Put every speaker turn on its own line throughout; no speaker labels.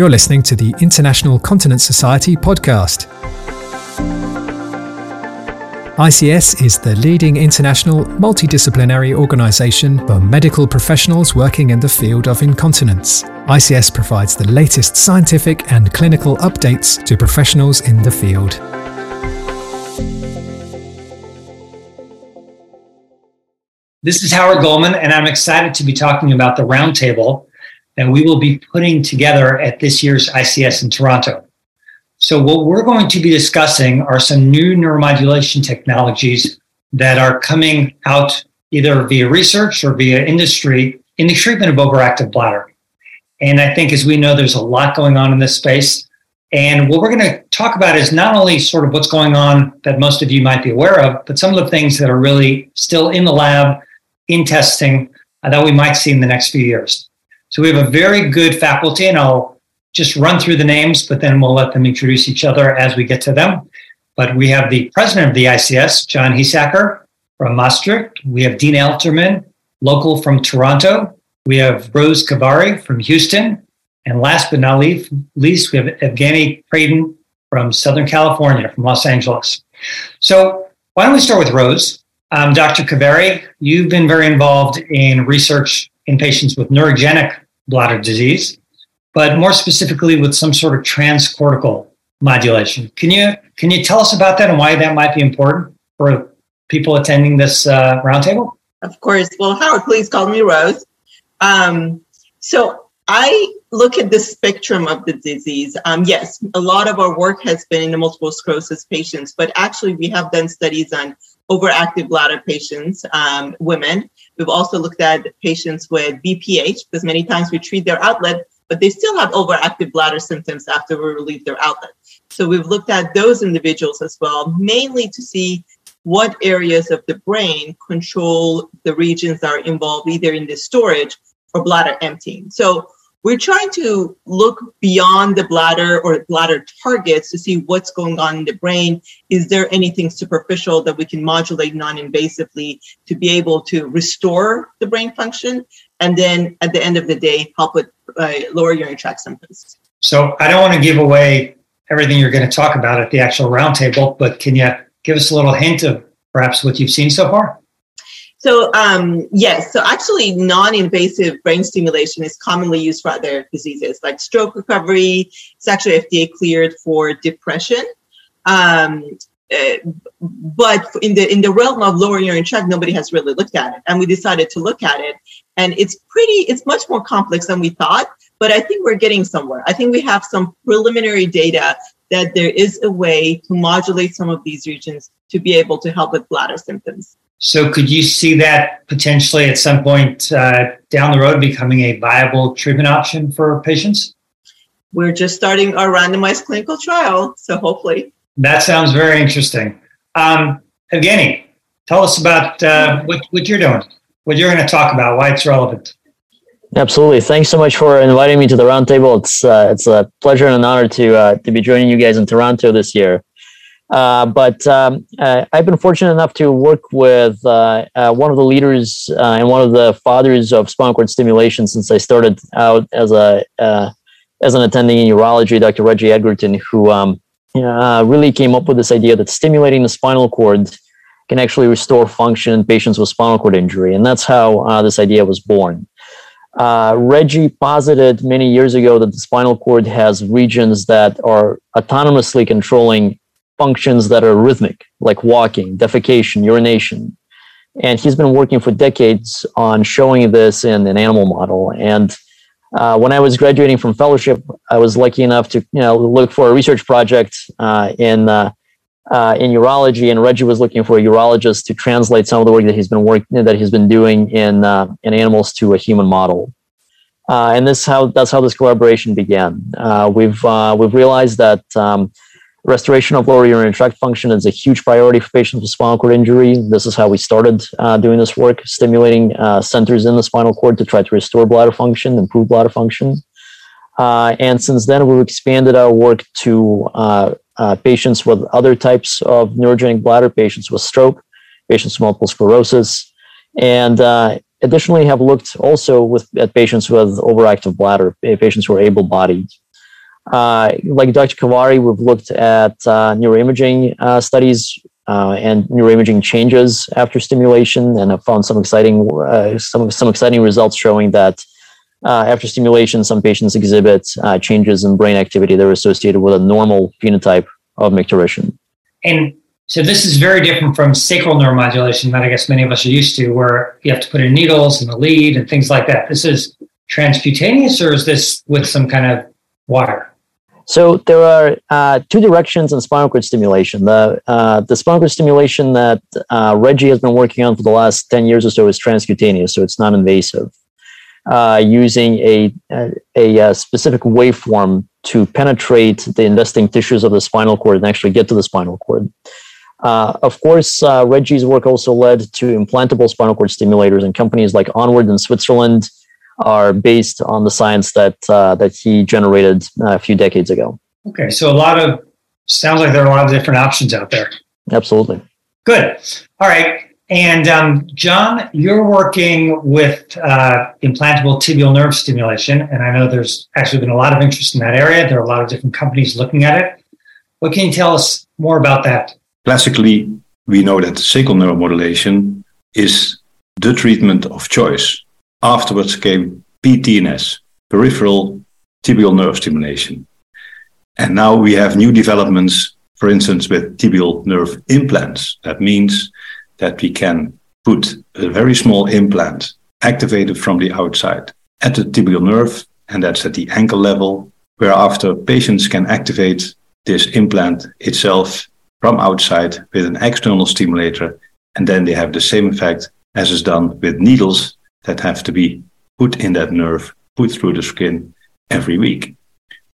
You're listening to the International Continence Society podcast. ICS is the leading international multidisciplinary organization for medical professionals working in the field of incontinence. ICS provides the latest scientific and clinical updates to professionals in the field.
This is Howard Goldman, and I'm excited to be talking about the roundtable that we will be putting together at this year's ICS in Toronto. So, what we're going to be discussing are some new neuromodulation technologies that are coming out either via research or via industry in the treatment of overactive bladder. And I think, as we know, there's a lot going on in this space. And what we're going to talk about is not only sort of what's going on that most of you might be aware of, but some of the things that are really still in the lab, in testing, uh, that we might see in the next few years. So we have a very good faculty, and I'll just run through the names, but then we'll let them introduce each other as we get to them. But we have the president of the ICS, John Heesakkers from Maastricht. We have Dean Elterman, local from Toronto. We have Rose Khavari from Houston. And last but not least, we have Evgeniy Kreydin from Southern California, from Los Angeles. So why don't we start with Rose? Um, Dr. Khavari, you've been very involved in research in patients with neurogenic bladder disease but more specifically with some sort of transcortical modulation. Can you can you tell us about that and why that might be important for people attending this uh, roundtable?
Of course. Well, Howard, please call me Rose. Um, so I look at the spectrum of the disease. Um, yes, a lot of our work has been in the multiple sclerosis patients, but actually we have done studies on overactive bladder patients, um, women. We've also looked at patients with BPH because many times we treat their outlet, but they still have overactive bladder symptoms after we relieve their outlet. So we've looked at those individuals as well, mainly to see what areas of the brain control the regions that are involved either in the storage or bladder emptying. So we're trying to look beyond the bladder or bladder targets to see what's going on in the brain. Is there anything superficial that we can modulate non invasively to be able to restore the brain function? And then at the end of the day, help with uh, lower urinary tract symptoms.
So I don't want to give away everything you're going to talk about at the actual roundtable, but can you give us a little hint of perhaps what you've seen so far?
So um, yes, so actually non-invasive brain stimulation is commonly used for other diseases like stroke recovery. It's actually FDA cleared for depression. Um, uh, but in the in the realm of lower urinary tract, nobody has really looked at it, and we decided to look at it. And it's pretty, it's much more complex than we thought. But I think we're getting somewhere. I think we have some preliminary data that there is a way to modulate some of these regions to be able to help with bladder symptoms.
So, could you see that potentially at some point uh, down the road becoming a viable treatment option for patients?
We're just starting our randomized clinical trial, so hopefully.
That sounds very interesting. Um, Evgeniy, tell us about uh, what, what you're doing, what you're going to talk about, why it's relevant.
Absolutely. Thanks so much for inviting me to the roundtable. It's uh, it's a pleasure and an honor to uh, to be joining you guys in Toronto this year. Uh, but um, uh, I've been fortunate enough to work with uh, uh, one of the leaders and one of the fathers of spinal cord stimulation since I started out as a as an attending in urology, Dr. Reggie Edgerton, who um, really came up with this idea that stimulating the spinal cord can actually restore function in patients with spinal cord injury, and that's how this idea was born. Uh, Reggie posited many years ago that the spinal cord has regions that are autonomously controlling functions that are rhythmic, like walking, defecation, urination. And he's been working for decades on showing this in an animal model. And uh, when I was graduating from fellowship, I was lucky enough to you know look for a research project uh, in uh, uh in urology, and Reggie was looking for a urologist to translate some of the work that he's been working that he's been doing in uh, in animals to a human model. Uh, and this how that's how this collaboration began. we've we've realized that. Um, Restoration of lower urinary tract function is a huge priority for patients with spinal cord injury. This is how we started uh, doing this work, stimulating uh, centers in the spinal cord to try to restore bladder function, improve bladder function. Uh, and since then, we've expanded our work to uh, uh, patients with other types of neurogenic bladder, patients with stroke, patients with multiple sclerosis, and uh, additionally have looked also with at patients with overactive bladder, patients who are able-bodied. Uh, like Dr. Khavari, we've looked at uh, neuroimaging uh, studies uh, and neuroimaging changes after stimulation, and have found some exciting uh, some some exciting results showing that uh, after stimulation, some patients exhibit changes in brain activity that are associated with a normal phenotype of micturition.
And so this is very different from sacral neuromodulation that I guess many of us are used to, where you have to put in needles and a lead and things like that. This is transcutaneous, or is this with some kind of water?
So there are uh, two directions in spinal cord stimulation. The uh, the spinal cord stimulation that uh, Reggie has been working on for the last ten years or so is transcutaneous, so it's non-invasive, uh, using a, a, a uh, specific waveform to penetrate the investing tissues of the spinal cord and actually get to the spinal cord. Uh, of course, Reggie's work also led to implantable spinal cord stimulators, and companies like Onward in Switzerland are based on the science that uh, that he generated uh, a few decades ago.
Okay, so a lot of sounds like there are a lot of different options out there.
Absolutely.
Good. All right. And um, John, you're working with uh, implantable tibial nerve stimulation, and I know there's actually been a lot of interest in that area. There are a lot of different companies looking at it. What can you tell us more about that?
Classically, we know that sacral neuromodulation is the treatment of choice Afterwards came PTNS, peripheral tibial nerve stimulation. And now we have new developments, for instance, with tibial nerve implants. That means that we can put a very small implant activated from the outside at the tibial nerve, and that's at the ankle level, whereafter patients can activate this implant itself from outside with an external stimulator, and then they have the same effect as is done with needles that have to be put in that nerve, put through the skin every week.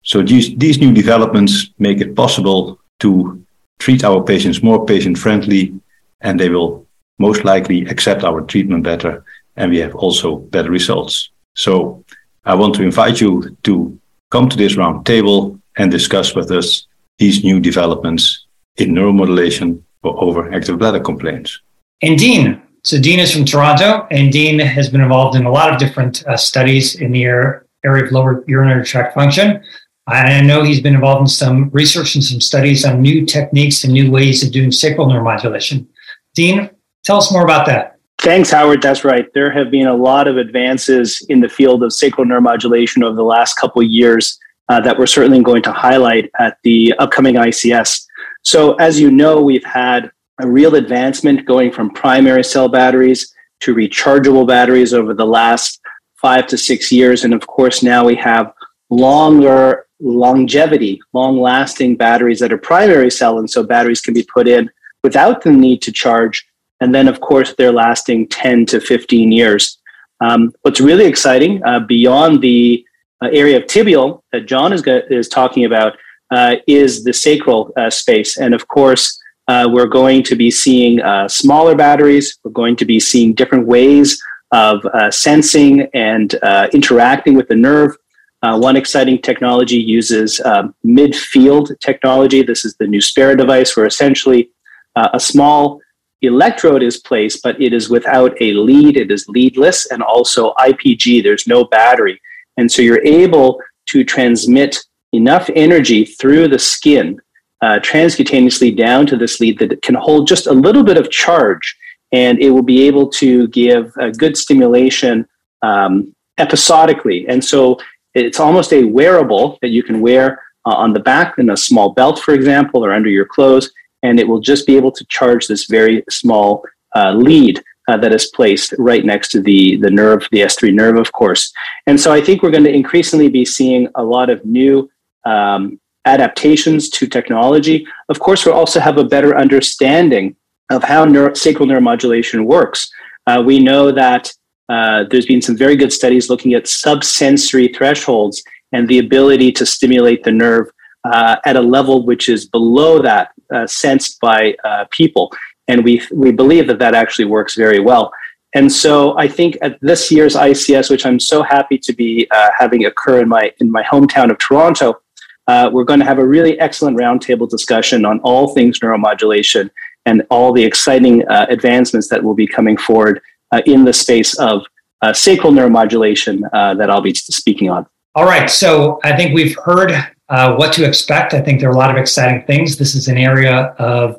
So these, these new developments make it possible to treat our patients more patient friendly, and they will most likely accept our treatment better, and we have also better results. So I want to invite you to come to this round table and discuss with us these new developments in neuromodulation for overactive bladder complaints.
And Dean, so Dean is from Toronto, and Dean has been involved in a lot of different uh, studies in the area of lower urinary tract function. And I know he's been involved in some research and some studies on new techniques and new ways of doing sacral neuromodulation. Dean, tell us more about that.
Thanks, Howard. That's right. There have been a lot of advances in the field of sacral neuromodulation over the last couple years uh, that we're certainly going to highlight at the upcoming ICS. So, as you know, we've had a real advancement going from primary cell batteries to rechargeable batteries over the last five to six years. And of course, now we have longer longevity, long lasting batteries that are primary cell. And so batteries can be put in without the need to charge. And then, of course, they're lasting 10 to 15 years. Um, what's really exciting uh, beyond the uh, area of tibial that John is, is talking about uh, is the sacral uh, space. And of course, uh, we're going to be seeing uh, smaller batteries. We're going to be seeing different ways of uh, sensing and uh, interacting with the nerve. Uh, one exciting technology uses um, midfield technology. This is the Nuspera device, where essentially uh, a small electrode is placed, but it is without a lead. It is leadless and also IPG. There's no battery. And so you're able to transmit enough energy through the skin uh, transcutaneously down to this lead that can hold just a little bit of charge and it will be able to give a good stimulation um, episodically. And so it's almost a wearable that you can wear uh, on the back in a small belt, for example, or under your clothes, and it will just be able to charge this very small uh, lead. Uh, that is placed right next to the the nerve, the S3 nerve, of course. And so I think we're going to increasingly be seeing a lot of new um, adaptations to technology. Of course, we also have a better understanding of how neuro- sacral neuromodulation works. Uh, we know that uh, there's been some very good studies looking at subsensory thresholds and the ability to stimulate the nerve uh, at a level which is below that uh, sensed by uh, people. And we, we believe that that actually works very well. And so I think at this year's ICS, which I'm so happy to be uh, having occur in my, in my hometown of Toronto, uh, we're going to have a really excellent roundtable discussion on all things neuromodulation and all the exciting uh, advancements that will be coming forward uh, in the space of uh, sacral neuromodulation uh, that I'll be speaking on.
All right. So I think we've heard uh, what to expect. I think there are a lot of exciting things. This is an area of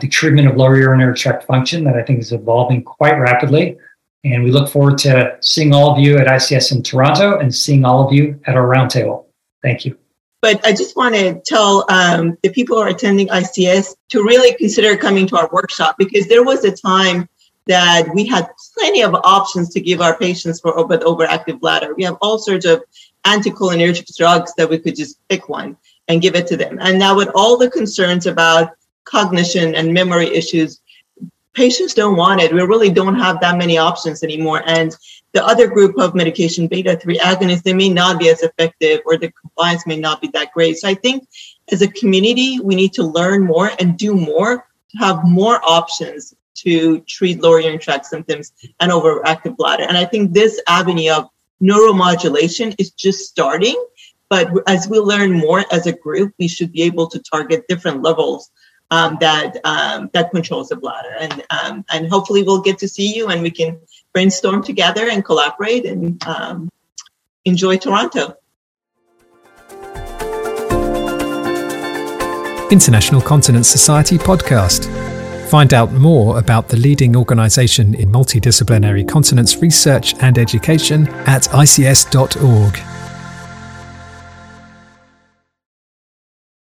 the treatment of lower urinary tract function that I think is evolving quite rapidly. And we look forward to seeing all of you at ICS in Toronto and seeing all of you at our roundtable. Thank you.
But I just want to tell um, the people who are attending ICS to really consider coming to our workshop because there was a time that we had plenty of options to give our patients for with overactive bladder. We have all sorts of anticholinergic drugs that we could just pick one and give it to them. And now with all the concerns about cognition and memory issues, patients don't want it. We really don't have that many options anymore. And the other group of medication, beta 3 agonists, they may not be as effective or the compliance may not be that great. So I think as a community, we need to learn more and do more to have more options to treat lower urinary tract symptoms and overactive bladder. And I think this avenue of neuromodulation is just starting. But as we learn more as a group, we should be able to target different levels um, that um, that controls the bladder, and um, and hopefully we'll get to see you and we can brainstorm together and collaborate and um, enjoy Toronto.
International Continence Society podcast. Find out more about the leading organisation in multidisciplinary continence research and education at ics.org.